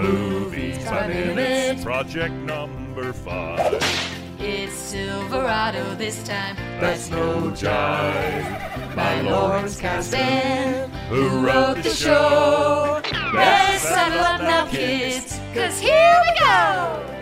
Movies by minutes, project number five. It's Silverado this time. That's no jive. My Lawrence Kasdan, Who who wrote the show. Let's settle up now, kids, cause here we go.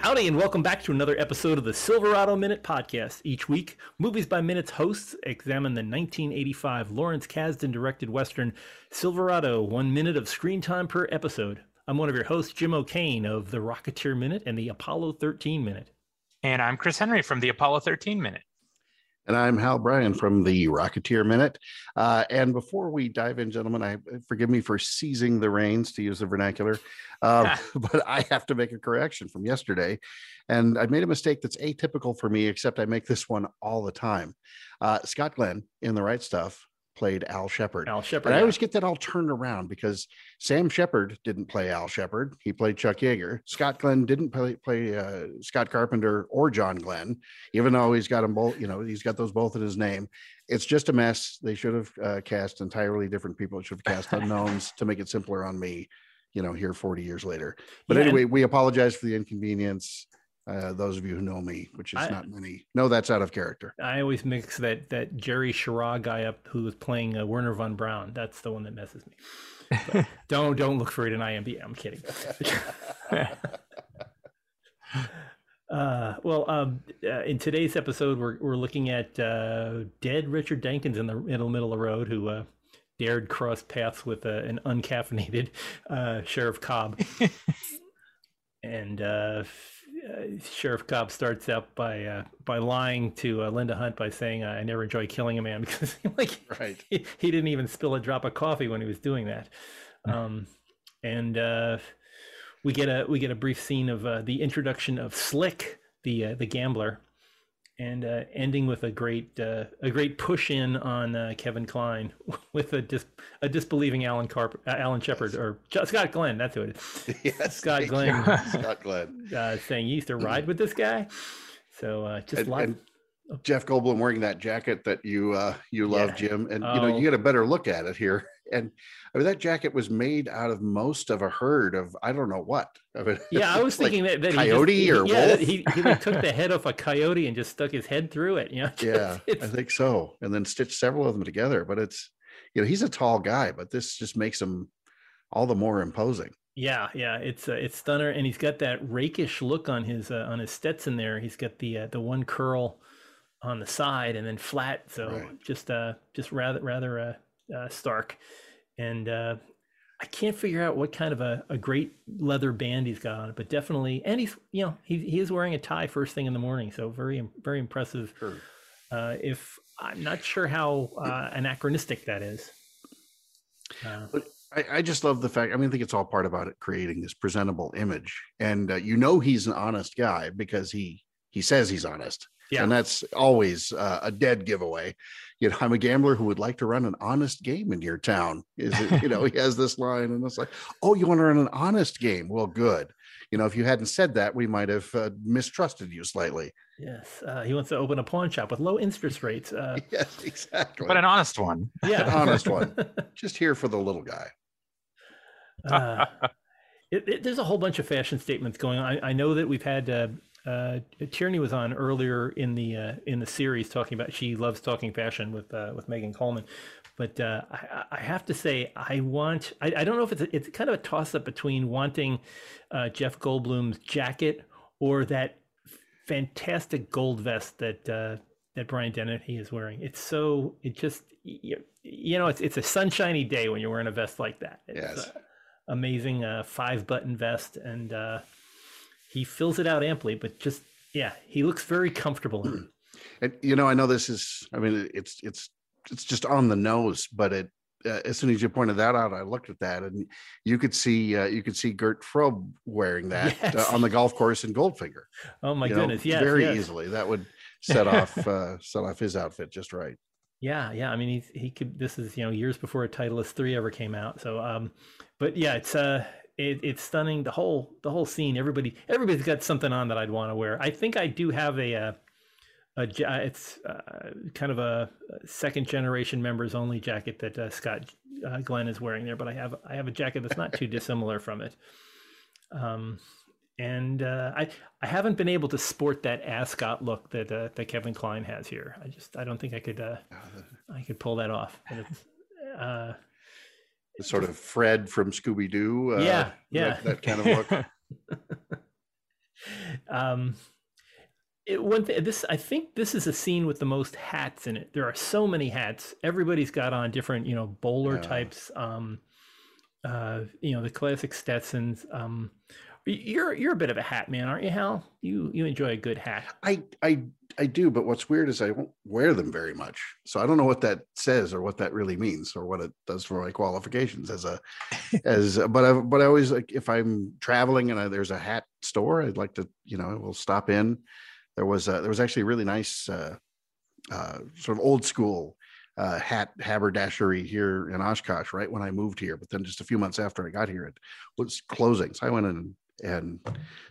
Howdy, and welcome back to another episode of the Silverado Minute Podcast. Each week, Movies by Minutes hosts examine the 1985 Lawrence Kasdan directed Western Silverado, one minute of screen time per episode. I'm one of your hosts, Jim O'Kane of the Rocketeer Minute and the Apollo 13 Minute. And I'm Chris Henry from the Apollo 13 Minute. And I'm Hal Bryan from the Rocketeer Minute. Uh, and before we dive in, gentlemen, I forgive me for seizing the reins to use the vernacular, uh, but I have to make a correction from yesterday. And I made a mistake that's atypical for me, except I make this one all the time. Uh, Scott Glenn in The Right Stuff played Al Shepard. Al Shepard. But I always get that all turned around because Sam Shepard didn't play Al Shepard. He played Chuck Yeager. Scott Glenn didn't play, play uh, Scott Carpenter or John Glenn, even though he's got them both, you know, he's got those both in his name. It's just a mess. They should have uh, cast entirely different people. It should have cast unknowns to make it simpler on me, you know, here 40 years later. But Yeah, and- anyway, we apologize for the inconvenience. Uh, those of you who know me, which is I- not many, know that's out of character. I always mix that that Jerry Sherrod guy up who was playing uh, Werner von Braun. That's the one that messes me. But don't don't look for it in IMDb. I'm kidding. Uh, well, um, uh, in today's episode, we're we're looking at uh, dead Richard Jenkins in the in the middle of the road who uh, dared cross paths with uh, an uncaffeinated uh, Sheriff Cobb, and uh, Sheriff Cobb starts out by uh, by lying to uh, Linda Hunt by saying, "I never enjoy killing a man," because like Right. he, he didn't even spill a drop of coffee when he was doing that. Um, and uh, we get a we get a brief scene of uh, the introduction of Slick, the uh, the gambler, and uh, ending with a great uh, a great push in on uh, Kevin Kline with a dis- a disbelieving Alan Carp uh, Alan Shepard or J- Scott Glenn. That's who it is. yes, Scott Glenn. Scott Glenn. Uh, saying you used to ride with this guy. So uh, just and, and Jeff Goldblum wearing that jacket that you uh you love, Yeah. Jim, and you know Oh. you get a better look at it here. And I mean that jacket was made out of most of a herd of I don't know what. I mean, Yeah, I was like thinking that, that coyote he just, or yeah, wolf? he he like took the head off a coyote and just stuck his head through it. You know, yeah, I think so. And then stitched several of them together. But it's you know he's a tall guy, but this just makes him all the more imposing. yeah, yeah, it's uh, it's stunner, and he's got that rakish look on his uh, on his Stetson there. He's got the uh, the one curl on the side and then flat, so Right. just uh just rather rather uh, uh stark. And uh I can't figure out what kind of a, a great leather band he's got on it, but definitely, and he's you know he he is wearing a tie first thing in the morning, so very very impressive. Sure. Uh, if I'm not sure how uh, anachronistic that is. Uh, I, I just love the fact. I mean, I think it's all part about it creating this presentable image, and uh, you know he's an honest guy because he he says he's honest, Yeah. and that's always uh, a dead giveaway. You know, I'm a gambler who would like to run an honest game in your town. Is it, you know he has this line, and it's like, oh, you want to run an honest game? Well, good. You know, if you hadn't said that, we might have uh, mistrusted you slightly. yes, uh, he wants to open a pawn shop with low interest rates. Uh, Yes, exactly. But an honest one. yeah, An honest one. Just here for the little guy. uh, it, it- there's a whole bunch of fashion statements going on. I, I know that we've had uh, uh, Tierney was on earlier in the uh, in the series talking about she loves talking fashion with uh, with Megan Coleman, but uh, I, I have to say I want I, I don't know if it's a, it's kind of a toss up between wanting uh, Jeff Goldblum's jacket or that fantastic gold vest that uh, that Brian Dennehy is wearing. It's so it just you, you know it's it's a sunshiny day when you're wearing a vest like that. It's, Yes. amazing uh, five button vest and uh, he fills it out amply but just yeah he looks very comfortable in it. And you know, I know this is. I mean, it's it's it's just on the nose, but it. Uh, as soon as you pointed that out, I looked at that, and you could see uh, you could see Gert Frobe wearing that Yes. uh, on the golf course in Goldfinger. oh my you know, goodness yes, very yes. easily. That would set off uh, set off his outfit just right. yeah yeah i mean he's he could this is you know years before a titleist 3 ever came out so um but yeah it's uh it, it's stunning the whole the whole scene everybody everybody's got something on that i'd want to wear i think i do have a uh a, it's uh, kind of a second generation members only jacket that uh, Scott uh, Glenn is wearing there, but I have I have a jacket that's not too dissimilar from it. Um, and uh, I I haven't been able to sport that ascot look that uh, that Kevin Kline has here. I just I don't think I could uh, I could pull that off. But it's, uh, Sort of Fred from Scooby Doo. Uh, Yeah, yeah. That, that kind of look. um, it, one thing, this I think this is a scene with the most hats in it. There are so many hats. Everybody's got on different, you know, bowler Yeah. types. Um, uh, you know, the classic Stetsons. Um, you're you're a bit of a hat man, aren't you, Hal? You you enjoy a good hat. I I I do, but what's weird is I won't wear them very much. So I don't know what that says or what that really means or what it does for my qualifications as a as but I but I always like if I'm traveling and I, there's a hat store, I'd like to you know we'll stop in. There was a, there was actually a really nice uh, uh, sort of old school uh, hat haberdashery here in Oshkosh right when I moved here, but then just a few months after I got here, it was closing. So I went in and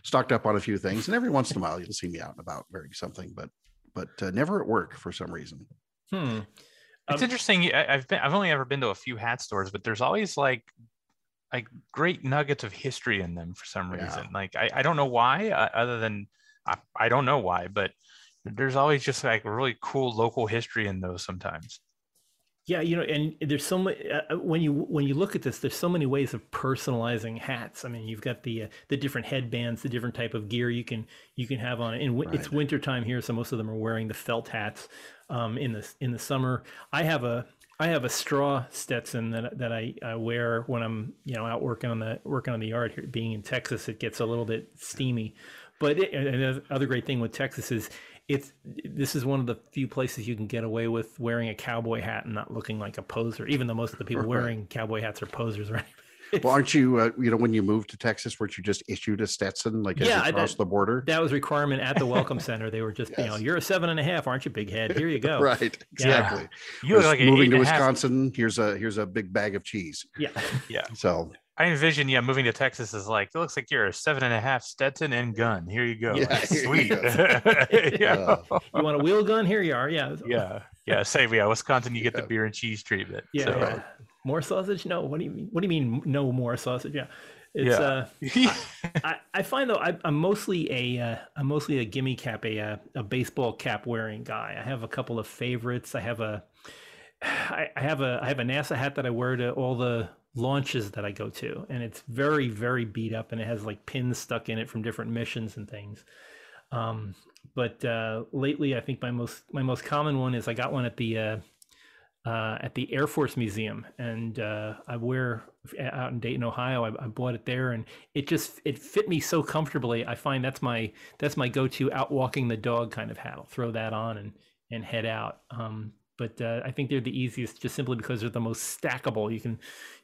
stocked up on a few things. And every once in a while, you'll see me out and about wearing something, but but uh, never at work for some reason. Hmm. It's Um, interesting. I- I've been I've only ever been to a few hat stores, but there's always like like great nuggets of history in them for some Yeah. reason. Like I, I don't know why, uh, other than I, I don't know why, but there's always just like really cool local history in those sometimes. Yeah, you know, and there's so many uh, when you when you look at this, there's so many ways of personalizing hats. I mean, you've got the uh, the different headbands, the different type of gear you can you can have on it. And it's Right. winter time here, so most of them are wearing the felt hats. Um, in the in the summer, I have a I have a straw Stetson that that I, I wear when I'm you know out working on the working on the yard here. Being in Texas, it gets a little bit steamy. But it, and other great thing with Texas is it's this is one of the few places you can get away with wearing a cowboy hat and not looking like a poser, even though most of the people Right. wearing cowboy hats are posers, right? Well, aren't you? Uh, you know, when you moved to Texas, weren't you just issued a Stetson like as Yeah, you I- crossed the border? That was requirement at the welcome center. They were just, you know, you're a seven and a half, aren't you, big head? Here you go. Right, Yeah. exactly. You look Was like moving to and a half- Wisconsin. Here's a here's a big bag of cheese. Yeah, yeah. So I envision, yeah, moving to Texas is like it looks like you're a seven and a half Stetson and gun. Here you go. Yeah, here you Sweet. go. yeah. uh, You want a wheel gun? Here you are. Yeah. yeah. Yeah. Say yeah, Wisconsin, you get the beer and cheese treatment. Yeah. So, yeah. More sausage? No. What do you mean? What do you mean? No more sausage? Yeah. It's, Yeah. uh, I, I find though I, I'm mostly a uh, I'm mostly a gimme cap a uh, a baseball cap wearing guy. I have a couple of favorites. I have a I, I have a I have a NASA hat that I wear to all the launches that I go to, and it's very very beat up, and it has like pins stuck in it from different missions and things. Um, but uh, lately, I think my most my most common one is I got one at the uh, uh, at the Air Force Museum, and uh, I wear out in Dayton, Ohio. I, I bought it there, and it just it fit me so comfortably. I find that's my that's my go-to out walking the dog kind of hat. I'll throw that on and and head out. Um, but uh, I think they're the easiest, just simply because they're the most stackable. You can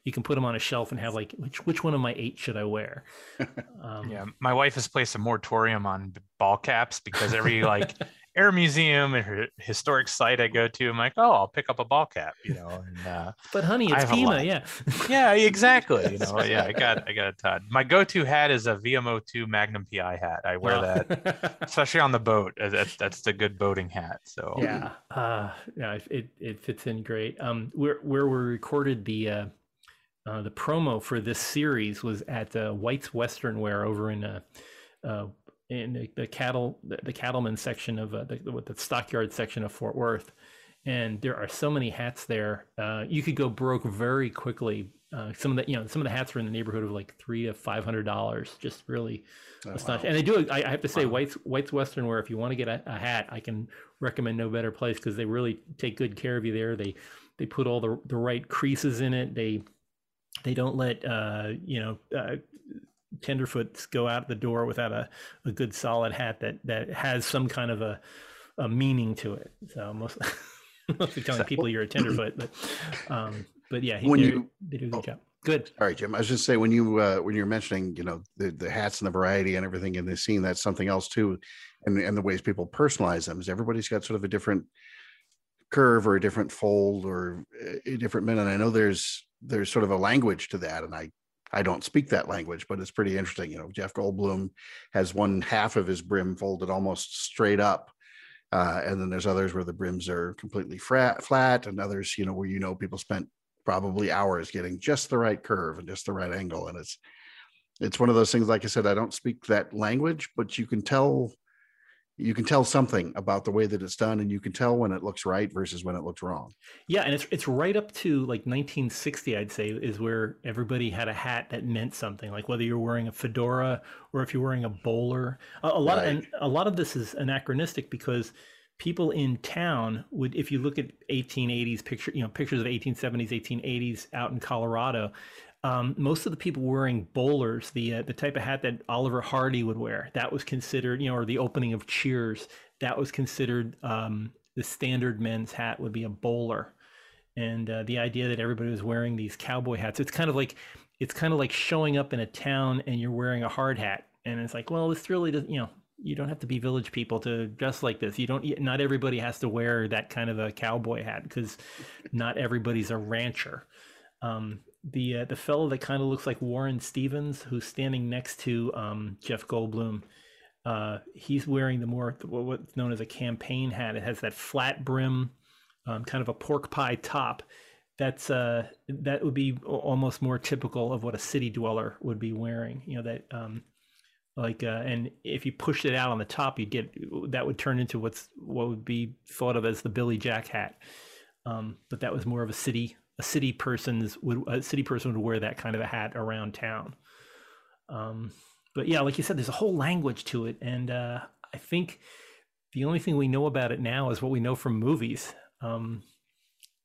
you can put them on a shelf and have like which which one of my eight should I wear? Um, Yeah, my wife has placed a moratorium on ball caps because every like air museum and her historic site I go to, I'm like, oh, I'll pick up a ball cap, you know. And uh, But honey, it's have a lot. FEMA, yeah. yeah, exactly. You know, yeah, I got I got a ton. My go-to hat is a VMO2 Magnum PI hat. I wear that, that. especially on the boat. That's that's the good boating hat. So yeah uh yeah it, it fits in great um where where we recorded the uh uh the promo for this series was at uh white's western wear over in uh uh in the, the cattle the, the cattleman section of uh, the, the stockyard section of fort worth and there are so many hats there uh you could go broke very quickly uh some of the you know some of the hats are in the neighborhood of like three to five hundred dollars just really oh, astonishing. wow. And they do. I, I have to say, Wow. White's White's Western Wear. If you want to get a, a hat, I can recommend no better place because they really take good care of you there. They they put all the the right creases in it. They they don't let uh, you know uh, tenderfoots go out the door without a, a good solid hat that that has some kind of a a meaning to it. So most mostly telling people you're a tenderfoot, but um, but yeah, he, When they- you- they do a good oh. job. Good. All right, Jim. I was just saying when you uh, when you're mentioning, you know, the the hats and the variety and everything in the scene, that's something else too, and and the ways people personalize them is everybody's got sort of a different curve or a different fold or a different min. And I know there's there's sort of a language to that, and I I don't speak that language, but it's pretty interesting. You know, Jeff Goldblum has one half of his brim folded almost straight up. Uh, and then there's others where the brims are completely flat, flat, and others, you know, where you know people spent probably hours getting just the right curve and just the right angle. And it's it's one of those things, like I said, I don't speak that language, but you can tell you can tell something about the way that it's done and you can tell when it looks right versus when it looks wrong yeah and it's it's right up to like 1960 i'd say is where everybody had a hat that meant something like whether you're wearing a fedora or if you're wearing a bowler a, a lot Right. of, and a lot of this is anachronistic because people in town would if you look at 1880s picture you know pictures of 1870s 1880s out in colorado um, most of the people wearing bowlers, the uh, the type of hat that Oliver Hardy would wear, that was considered, you know, or the opening of Cheers, that was considered um, the standard men's hat would be a bowler. And uh, the idea that everybody was wearing these cowboy hats, it's kind of like it's kind of like showing up in a town and you're wearing a hard hat, and it's like, well, this really doesn't, you know, you don't have to be village people to dress like this. You don't, not everybody has to wear that kind of a cowboy hat because not everybody's a rancher. Um, the uh, the fellow that kind of looks like Warren Stevens, who's standing next to um, Jeff Goldblum, uh, he's wearing the more what's known as a campaign hat. It has that flat brim, um, kind of a pork pie top. That's uh, that would be almost more typical of what a city dweller would be wearing. You know that um, like uh, and if you pushed it out on the top, you'd get that would turn into what's what would be thought of as the Billy Jack hat. Um, but that was more of a city a city person's would a city person would wear that kind of a hat around town. Um, but yeah, like you said, there's a whole language to it, and uh, I think the only thing we know about it now is what we know from movies. Um,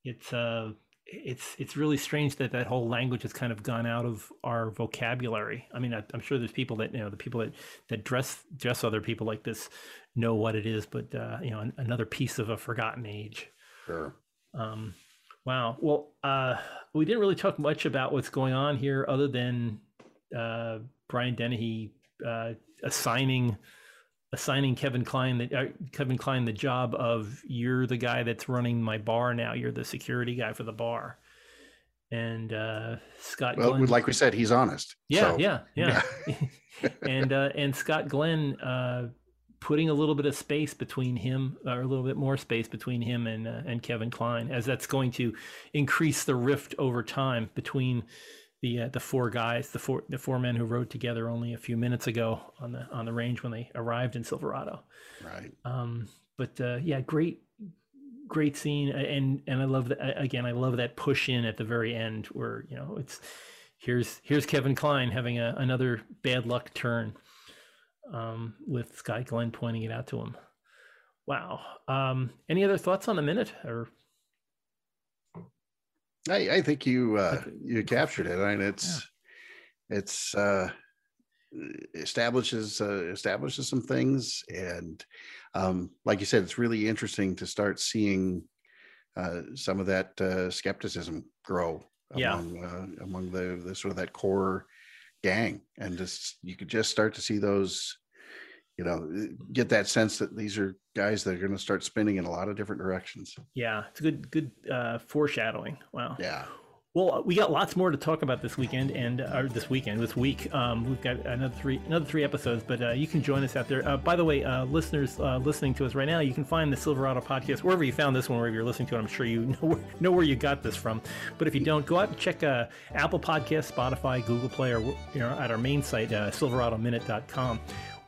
it's uh, it's it's really strange that that whole language has kind of gone out of our vocabulary. I mean, I, I'm sure there's people that you know the people that that dress dress other people like this know what it is, but uh, you know, an, another piece of a forgotten age. sure Um, wow. Well, uh, we didn't really talk much about what's going on here, other than uh, Brian Dennehy uh, assigning assigning Kevin Kline the uh, Kevin Kline the job of you're the guy that's running my bar now. You're the security guy for the bar. And uh, Scott well Glenn, like we said he's honest yeah, So, yeah, yeah, and uh, and Scott Glenn uh, putting a little bit of space between him, or a little bit more space between him and uh, and Kevin Kline, as that's going to increase the rift over time between the uh, the four guys, the four the four men who rode together only a few minutes ago on the on the range when they arrived in Silverado. right Um, but uh, yeah, great, great scene, and and I love that again. I love that push in at the very end where you know it's here's here's Kevin Kline having a, another bad luck turn, um, with Scott Glenn pointing it out to him. Wow. Um, any other thoughts on the minute or I, I think you uh, you captured it. I mean, it's it's uh, establishes uh, establishes some things, and um, like you said, it's really interesting to start seeing uh, some of that uh, skepticism grow Yeah. among uh, among the, the sort of that core gang, and just you could just start to see those. You know, get that sense that these are guys that are going to start spinning in a lot of different directions. yeah, it's a good good uh, foreshadowing. Wow. Yeah. Well, we got lots more to talk about this weekend and or this weekend, this week. Um, we've got another three another three episodes, but uh, you can join us out there. Uh, by the way, uh, listeners uh, listening to us right now, you can find the Silverado podcast wherever you found this one, wherever you're listening to it. I'm sure you know where, know where you got this from. But if you don't, go out and check uh, Apple Podcast, Spotify, Google Play, or you know at our main site, uh, SilveradoMinute.com.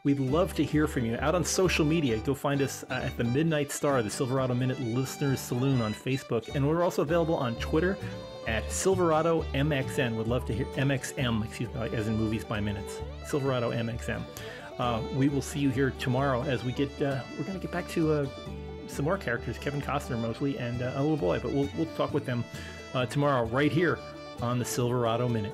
We'd love to hear from you. Out on social media, go find us uh, at the Midnight Star, the Silverado Minute Listeners Saloon on Facebook. And we're also available on Twitter at Silverado MXN. Would love to hear MXM, excuse me, as in movies by minutes. Silverado MXM. Uh, we will see you here tomorrow as we get, uh, we're going to get back to uh, some more characters, Kevin Costner mostly, and uh, a little boy, but we'll, we'll talk with them uh, tomorrow right here on the Silverado Minute.